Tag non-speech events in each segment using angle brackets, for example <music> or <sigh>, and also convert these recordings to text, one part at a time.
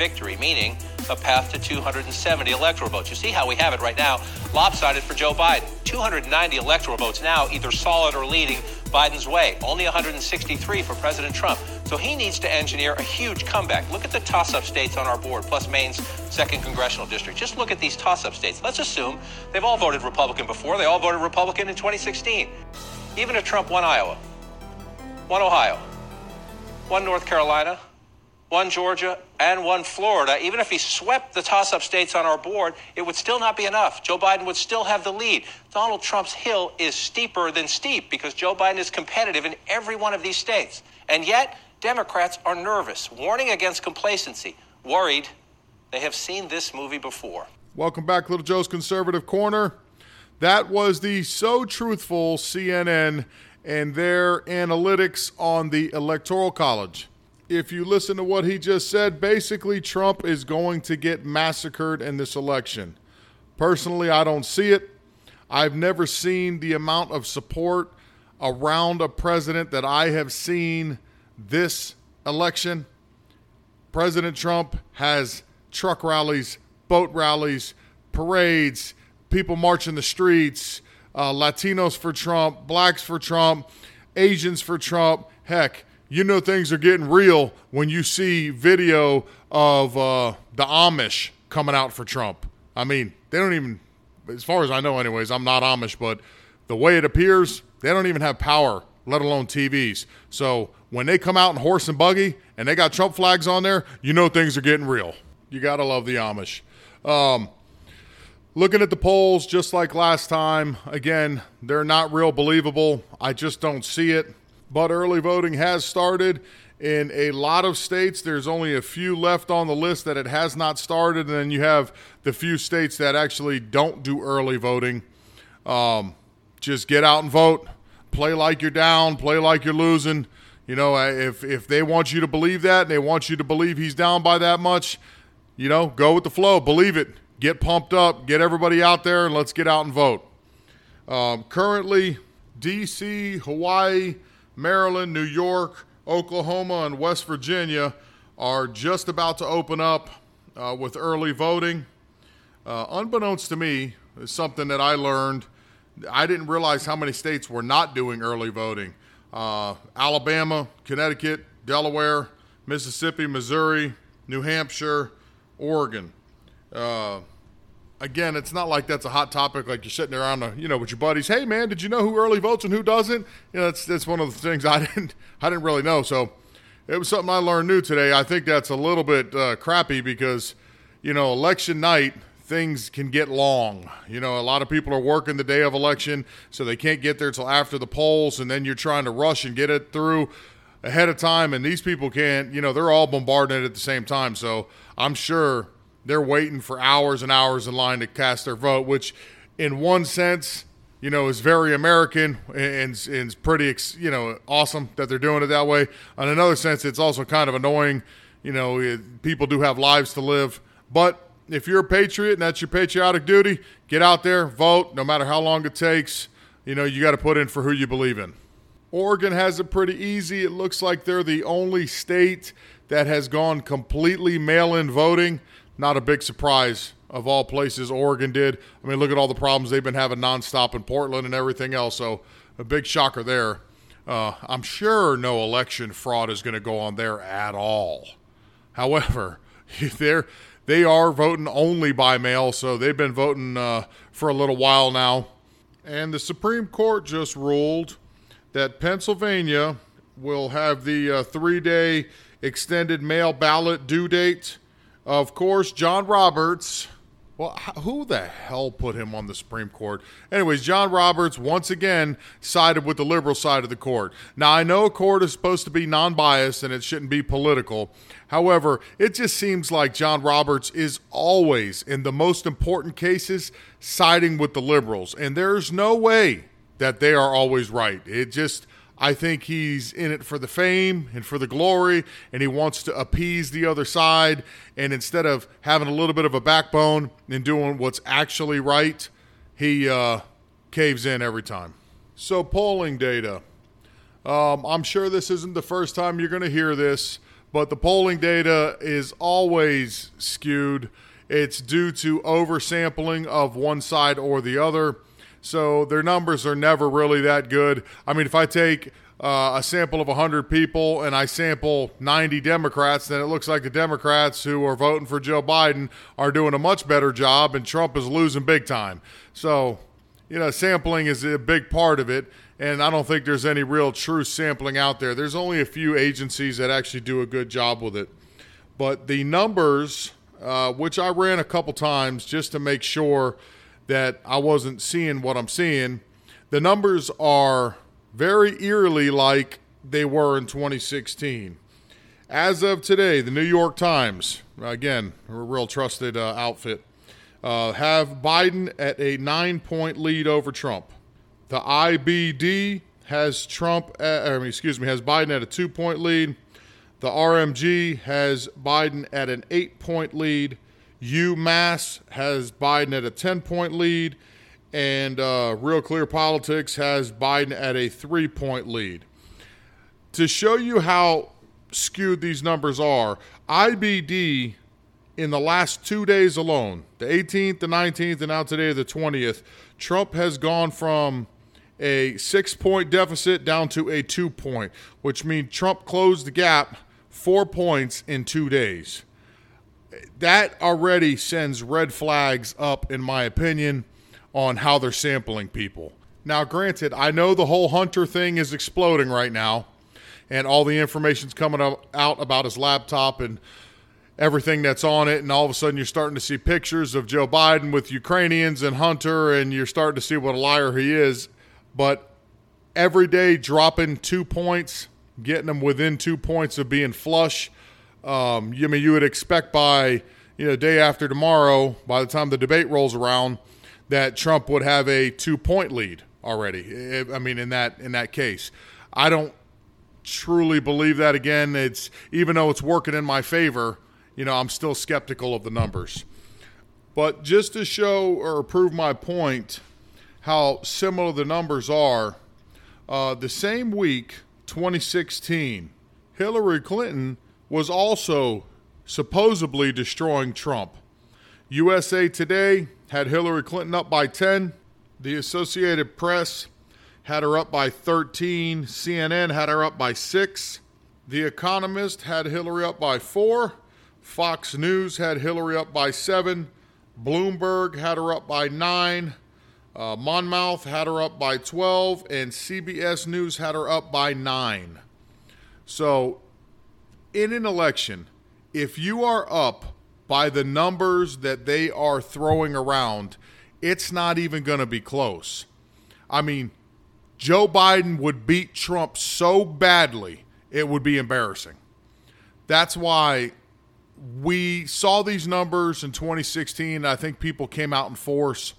victory, meaning a path to 270 electoral votes? You see how we have it right now lopsided for Joe Biden. 290 electoral votes now, either solid or leading Biden's way. Only 163 for President Trump. So he needs to engineer a huge comeback. Look at the toss up states on our board, plus Maine's second congressional district. Just look at these toss up states. Let's assume they've all voted Republican before. They all voted Republican in 2016. Even if Trump won Iowa, won Ohio, won North Carolina, won Georgia, and won Florida. Even if he swept the toss up states on our board, it would still not be enough. Joe Biden would still have the lead. Donald Trump's hill is steeper than steep because Joe Biden is competitive in every one of these states. And yet, Democrats are nervous, warning against complacency, worried they have seen this movie before. Welcome back, Little Joe's Conservative Corner. That was the so truthful CNN and their analytics on the Electoral College if you listen to what he just said, basically Trump is going to get massacred in this election. Personally, I don't see it. I've never seen the amount of support around a president that I have seen this election. President Trump has truck rallies, boat rallies, parades, people marching the streets, uh, Latinos for Trump, blacks for Trump, Asians for Trump. Heck, you know things are getting real when you see video of uh, the Amish coming out for Trump. I mean, they don't even, as far as I know, anyways, I'm not Amish, but the way it appears, they don't even have power, let alone TVs. So when they come out in horse and buggy and they got Trump flags on there, you know things are getting real. You got to love the Amish. Um, looking at the polls, just like last time, again, they're not real believable. I just don't see it but early voting has started in a lot of states. There's only a few left on the list that it has not started, and then you have the few states that actually don't do early voting. Um, just get out and vote. Play like you're down. Play like you're losing. You know, if if they want you to believe that, and they want you to believe he's down by that much, you know, go with the flow. Believe it. Get pumped up. Get everybody out there, and let's get out and vote. Um, currently, D.C., Hawaii Maryland, New York, Oklahoma, and West Virginia are just about to open up uh, with early voting. Uh, unbeknownst to me, is something that I learned. I didn't realize how many states were not doing early voting. Uh, Alabama, Connecticut, Delaware, Mississippi, Missouri, New Hampshire, Oregon. Uh, again, it's not like that's a hot topic. Like you're sitting around, you know, with your buddies. Hey, man, did you know who early votes and who doesn't? You know, that's that's one of the things <laughs> I didn't I didn't really know. So it was something I learned new today. I think that's a little bit uh, crappy because you know, election night things can get long. You know, a lot of people are working the day of election, so they can't get there till after the polls, and then you're trying to rush and get it through ahead of time. And these people can't. You know, they're all bombarding it at the same time. So I'm sure they're waiting for hours and hours in line to cast their vote, which, in one sense, you know, is very American and, and is pretty, you know, awesome that they're doing it that way. In another sense, it's also kind of annoying. You know, people do have lives to live, but if you're a patriot and that's your patriotic duty, get out there, vote, no matter how long it takes. You know, you got to put in for who you believe in. Oregon has it pretty easy. It looks like they're the only state that has gone completely mail in voting not a big surprise of all places. Oregon did. I mean, look at all the problems they've been having nonstop in Portland and everything else. So a big shocker there. Uh, I'm sure no election fraud is going to go on there at all. However, <laughs> they're they are voting only by mail, so they've been voting uh, for a little while now. And the Supreme Court just ruled that Pennsylvania will have the uh, three day extended mail ballot due date of course, John Roberts. Well, who the hell put him on the Supreme Court? Anyways, John Roberts once again sided with the liberal side of the court. Now, I know a court is supposed to be non biased and it shouldn't be political. However, it just seems like John Roberts is always, in the most important cases, siding with the liberals. And there's no way that they are always right. It just I think he's in it for the fame and for the glory, and he wants to appease the other side. And instead of having a little bit of a backbone and doing what's actually right, he uh, caves in every time. So, polling data. Um, I'm sure this isn't the first time you're going to hear this, but the polling data is always skewed. It's due to oversampling of one side or the other. So their numbers are never really that good. I mean, if I take uh, a sample of 100 people and I sample 90 Democrats, then it looks like the Democrats who are voting for Joe Biden are doing a much better job and Trump is losing big time. So, you know, sampling is a big part of it. And I don't think there's any real true sampling out there. There's only a few agencies that actually do a good job with it. But the numbers, uh, which I ran a couple times just to make sure that I wasn't seeing what I'm seeing, the numbers are very eerily like they were in 2016. As of today, the New York Times, again, a real trusted uh, outfit, uh, have Biden at a nine point lead over Trump. The IBD has Trump, at, uh, excuse me, has Biden at a two point lead. The RMG has Biden at an eight point lead. UMass has Biden at a 10 point lead and uh, Real Clear Politics has Biden at a three point lead. To show you how skewed these numbers are, IBD in the last two days alone, the 18th, the 19th, and now today, the 20th, Trump has gone from a six point deficit down to a two point, which means Trump closed the gap four points in two days. That already sends red flags up, in my opinion on how they're sampling people. Now, granted, I know the whole Hunter thing is exploding right now, and all the information's coming out about his laptop and everything that's on it, and all of a sudden you're starting to see pictures of Joe Biden with Ukrainians and Hunter, and you're starting to see what a liar he is. But every day dropping two points, getting them within two points of being flush. Um, you I mean you would expect by you know day after tomorrow, by the time the debate rolls around that Trump would have a two point lead already. I mean, in that in that case, I don't truly believe that. Again, it's even though it's working in my favor, you know, I'm still skeptical of the numbers. But just to show or prove my point, how similar the numbers are, uh, the same week, 2016, Hillary Clinton was also supposedly destroying Trump. USA Today had Hillary Clinton up by 10. The Associated Press had her up by 13. CNN had her up by 6. The Economist had Hillary up by 4. Fox News had Hillary up by 7. Bloomberg had her up by 9. Uh, Monmouth had her up by 12. And CBS News had her up by 9. So, in an election, if you are up by the numbers that they are throwing around, it's not even going to be close. I mean, Joe Biden would beat Trump so badly, it would be embarrassing. That's why we saw these numbers in 2016. I think people came out in force.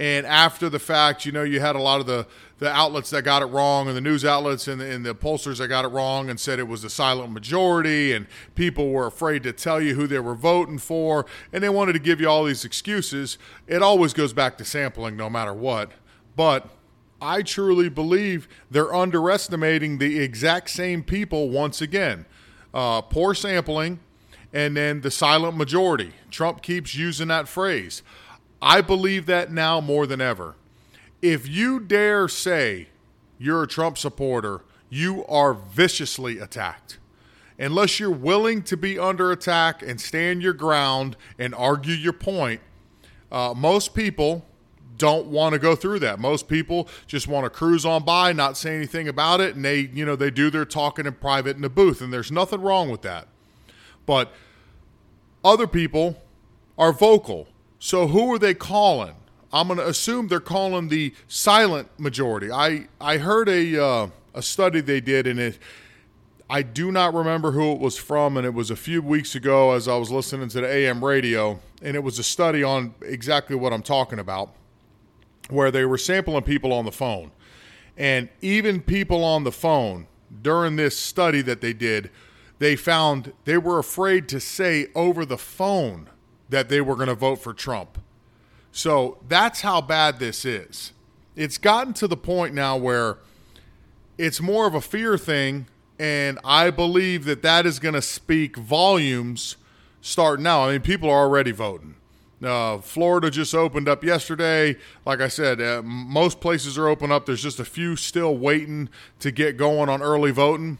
And after the fact, you know, you had a lot of the the outlets that got it wrong and the news outlets and the, and the pollsters that got it wrong and said it was a silent majority and people were afraid to tell you who they were voting for and they wanted to give you all these excuses. It always goes back to sampling no matter what. But I truly believe they're underestimating the exact same people once again. Uh, poor sampling and then the silent majority. Trump keeps using that phrase. I believe that now more than ever if you dare say you're a Trump supporter, you are viciously attacked. Unless you're willing to be under attack and stand your ground and argue your point, uh, most people don't want to go through that. Most people just want to cruise on by, not say anything about it, and they, you know, they do their talking in private in the booth, and there's nothing wrong with that. But other people are vocal. So who are they calling? I'm going to assume they're calling the silent majority. I I heard a uh, a study they did, and it I do not remember who it was from, and it was a few weeks ago as I was listening to the AM radio, and it was a study on exactly what I'm talking about, where they were sampling people on the phone, and even people on the phone during this study that they did, they found they were afraid to say over the phone that they were going to vote for Trump so that's how bad this is. It's gotten to the point now where it's more of a fear thing And I believe that that is going to speak volumes starting now. I mean, people are already voting. Uh, Florida just opened up yesterday. Like I said, uh, most places are open up. There's just a few still waiting to get going on early voting,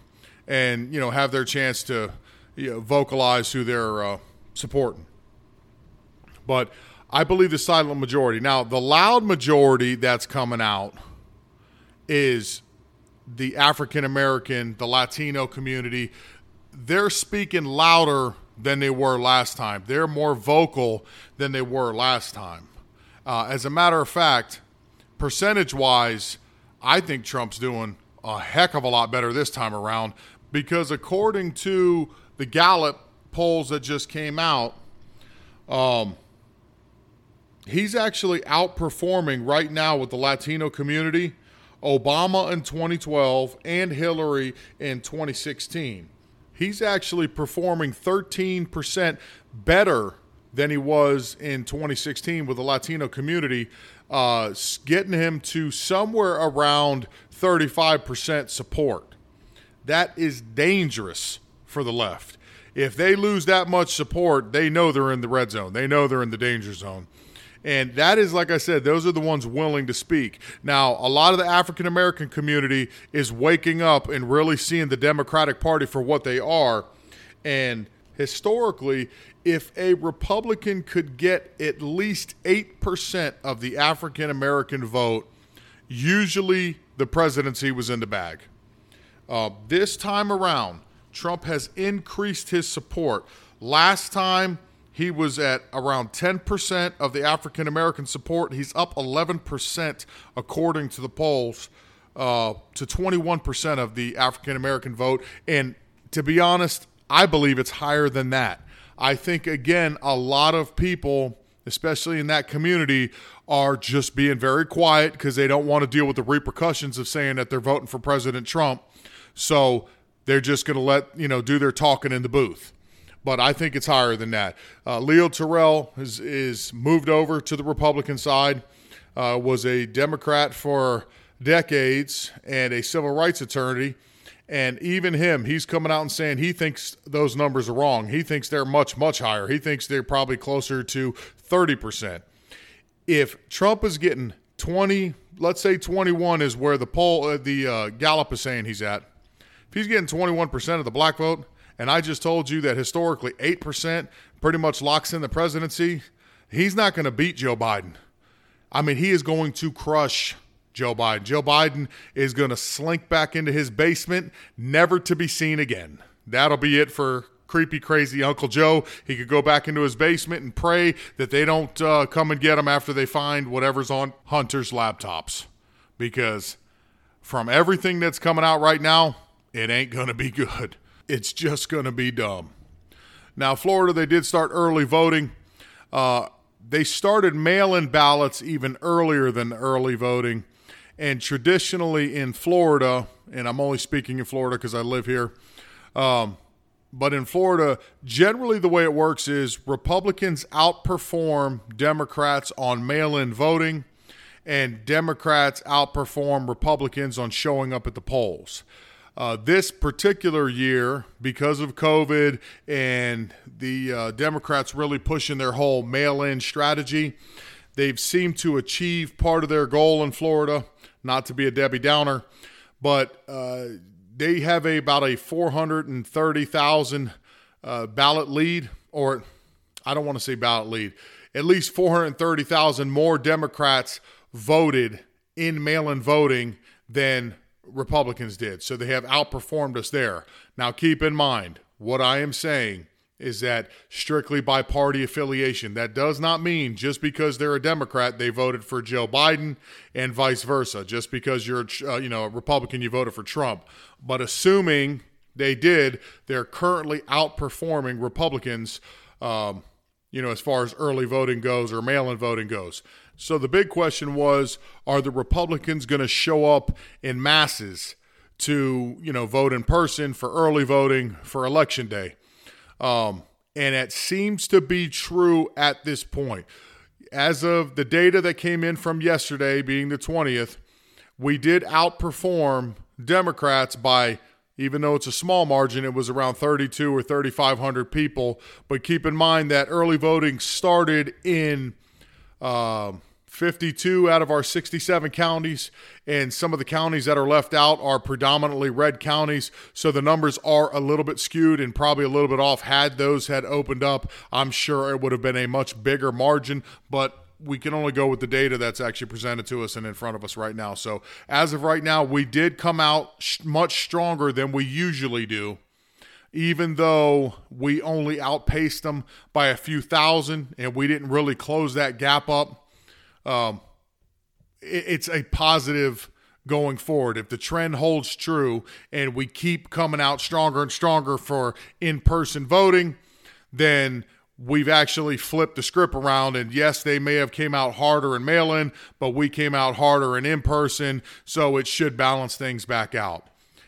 and you know have their chance to you know, vocalize who they're uh, supporting. But I believe the silent majority. Now, the loud majority that's coming out is the African American, the Latino community. They're speaking louder than they were last time. They're more vocal than they were last time. Uh, as a matter of fact, percentage wise, I think Trump's doing a heck of a lot better this time around because according to the Gallup polls that just came out, um, he's actually outperforming right now with the Latino community Obama in 2012 and Hillary in 2016 he's actually performing 13% better than he was in 2016 with the Latino community, uh, getting him to somewhere around 35% support. That is dangerous for the left. If they lose that much support, they know they're in the red zone. They know they're in the danger zone. And that is, like I said, those are the ones willing to speak. Now, a lot of the African American community is waking up and really seeing the Democratic Party for what they are. And historically, if a Republican could get at least 8% of the African American vote, usually the presidency was in the bag. Uh, this time around, Trump has increased his support. Last time, he was at around 10% of the African American support. He's up 11%, according to the polls, uh, to 21% of the African American vote. And to be honest, I believe it's higher than that. I think, again, a lot of people, especially in that community, are just being very quiet because they don't want to deal with the repercussions of saying that they're voting for President Trump. So they're just going to let, you know, do their talking in the booth but I think it's higher than that. Uh, Leo Terrell is, is moved over to the Republican side, uh, was a Democrat for decades and a civil rights attorney. And even him, he's coming out and saying he thinks those numbers are wrong. He thinks they're much, much higher. He thinks they're probably closer to 30%. If Trump is getting 20, let's say 21 is where the poll, uh, the uh, Gallup is saying he's at. If he's getting 21% of the black vote, and I just told you that historically 8% pretty much locks in the presidency, he's not going to beat Joe Biden. I mean, he is going to crush Joe Biden. Joe Biden is going to slink back into his basement, never to be seen again. That'll be it for creepy, crazy Uncle Joe. He could go back into his basement and pray that they don't uh, come and get him after they find whatever's on Hunter's laptops. Because from everything that's coming out right now, it ain't going to be good it's just going to be dumb. Now, Florida, they did start early voting. Uh, they started mail in ballots even earlier than early voting. And traditionally in Florida, and I'm only speaking in Florida because I live here, um, but in Florida, generally the way it works is Republicans outperform Democrats on mail in voting, and Democrats outperform Republicans on showing up at the polls. Uh, this particular year, because of COVID and the uh, Democrats really pushing their whole mail in strategy, they've seemed to achieve part of their goal in Florida. Not to be a Debbie Downer, but uh, they have a, about a 430,000 uh, ballot lead, or I don't want to say ballot lead, at least 430,000 more Democrats voted in mail in voting than Republicans did. So they have outperformed us there. Now, keep in mind, what I am saying is that strictly by party affiliation. That does not mean just because they're a Democrat they voted for Joe Biden and vice versa. Just because you're uh, you know a Republican you voted for Trump. But assuming they did, they're currently outperforming Republicans. Um, you know, as far as early voting goes or mail in voting goes. So the big question was are the Republicans going to show up in masses to, you know, vote in person for early voting for election day? Um, and it seems to be true at this point. As of the data that came in from yesterday, being the 20th, we did outperform Democrats by even though it's a small margin, it was around 32 or 3,500 people. But keep in mind that early voting started in uh, 52 out of our 67 counties, and some of the counties that are left out are predominantly red counties. So the numbers are a little bit skewed and probably a little bit off. Had those had opened up, I'm sure it would have been a much bigger margin, but we can only go with the data that's actually presented to us and in front of us right now. So, as of right now, we did come out much stronger than we usually do, even though we only outpaced them by a few thousand and we didn't really close that gap up. Um, it, it's a positive going forward. If the trend holds true and we keep coming out stronger and stronger for in person voting, then we've actually flipped the script around. And yes they may have came out harder in mail-in but we came out harder in in-person so it should balance things back out.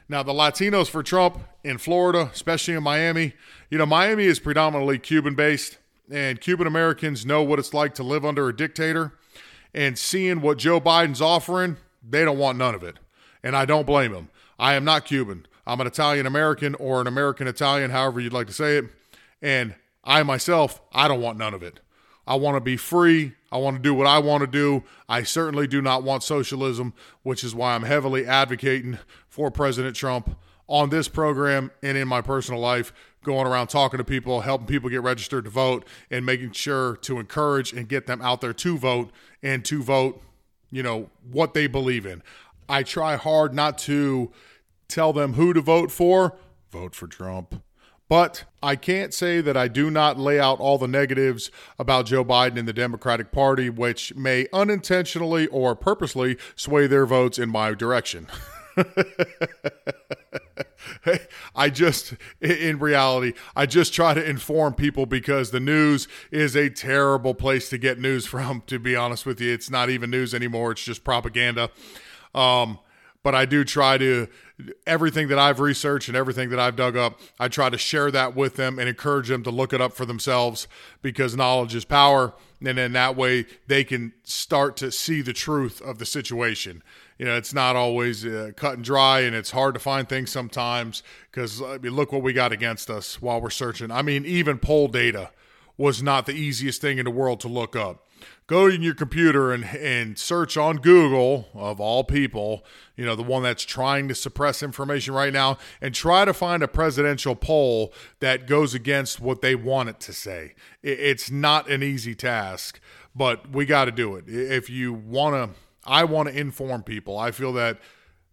Now the latinos for trump in florida especially in miami you know miami is predominantly cuban based and cuban americans know what it's like to live under a dictator and seeing what joe biden's offering they don't want none of it and i don't blame them i am not cuban i'm an italian american or an american italian however you'd like to say it and I myself, I don't want none of it. I want to be free. I want to do what I want to do. I certainly do not want socialism, which is why I'm heavily advocating for President Trump on this program and in my personal life, going around talking to people, helping people get registered to vote, and making sure to encourage and get them out there to vote and to vote, you know, what they believe in. I try hard not to tell them who to vote for. Vote for Trump but I can't say that I do not lay out all the negatives about Joe Biden and the Democratic Party, which may unintentionally or purposely sway their votes in my direction. <laughs> <laughs> I just, in reality, I just try to inform people because the news is a terrible place to get news <laughs> from, to be honest with you. It's not even news anymore, it's just propaganda. Um, but I do try to everything that I've researched and everything that I've dug up, I try to share that with them and encourage them to look it up for themselves because knowledge is power. And then that way they can start to see the truth of the situation. You know, it's not always uh, cut and dry and it's hard to find things sometimes because I mean, look what we got against us while we're searching. I mean, even poll data was not the easiest thing in the world to look up go in your computer and, and search on Google, of all people, you know, the one that's trying to suppress information right now, and try to find a presidential poll that goes against what they want it to say. It's not an easy task, but we got to do it. If you want to, I want to inform people. I feel that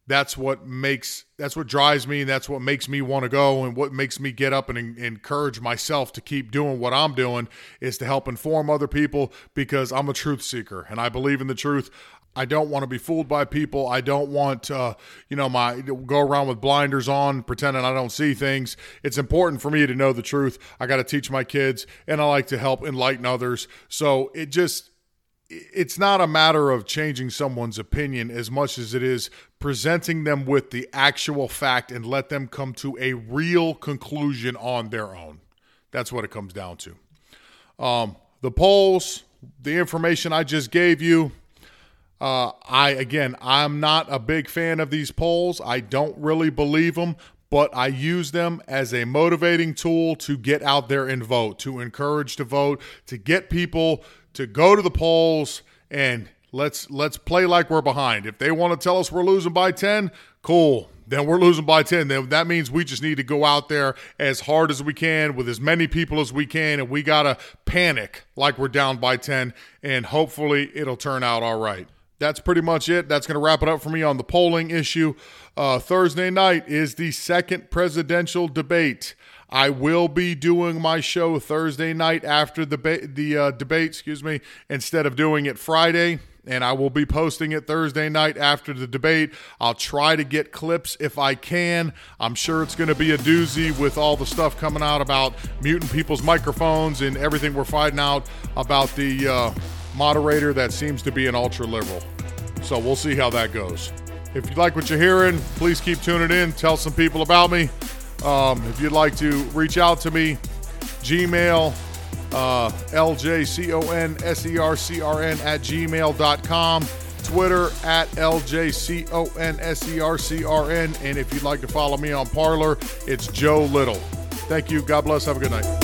that's what makes that's what drives me and that's what makes me want to go and what makes me get up and encourage myself to keep doing what I'm doing is to help inform other people because I'm a truth seeker and I believe in the truth. I don't want to be fooled by people. I don't want uh, you know my go around with blinders on pretending I don't see things. It's important for me to know the truth. I got to teach my kids and I like to help enlighten others. So it just it's not a matter of changing someone's opinion as much as it is presenting them with the actual fact and let them come to a real conclusion on their own. That's what it comes down to. Um, the polls, the information I just gave you. Uh, I again, I'm not a big fan of these polls. I don't really believe them, but I use them as a motivating tool to get out there and vote, to encourage to vote, to get people to go to the polls and let's let's play like we're behind. If they want to tell us we're losing by 10, cool. Then we're losing by 10. Then that means we just need to go out there as hard as we can with as many people as we can and we got to panic like we're down by 10 and hopefully it'll turn out all right. That's pretty much it. That's going to wrap it up for me on the polling issue. Uh, Thursday night is the second presidential debate. I will be doing my show Thursday night after the ba- the uh, debate, excuse me, instead of doing it Friday. And I will be posting it Thursday night after the debate. I'll try to get clips if I can. I'm sure it's going to be a doozy with all the stuff coming out about muting people's microphones and everything we're fighting out about the uh, moderator that seems to be an ultra liberal. So we'll see how that goes. If you like what you're hearing, please keep tuning in. Tell some people about me. Um, if you'd like to reach out to me, Gmail, uh, ljconsercrn at gmail.com. Twitter at LJCONSERCRN. And if you'd like to follow me on Parler, it's Joe Little. Thank you. God bless. Have a good night.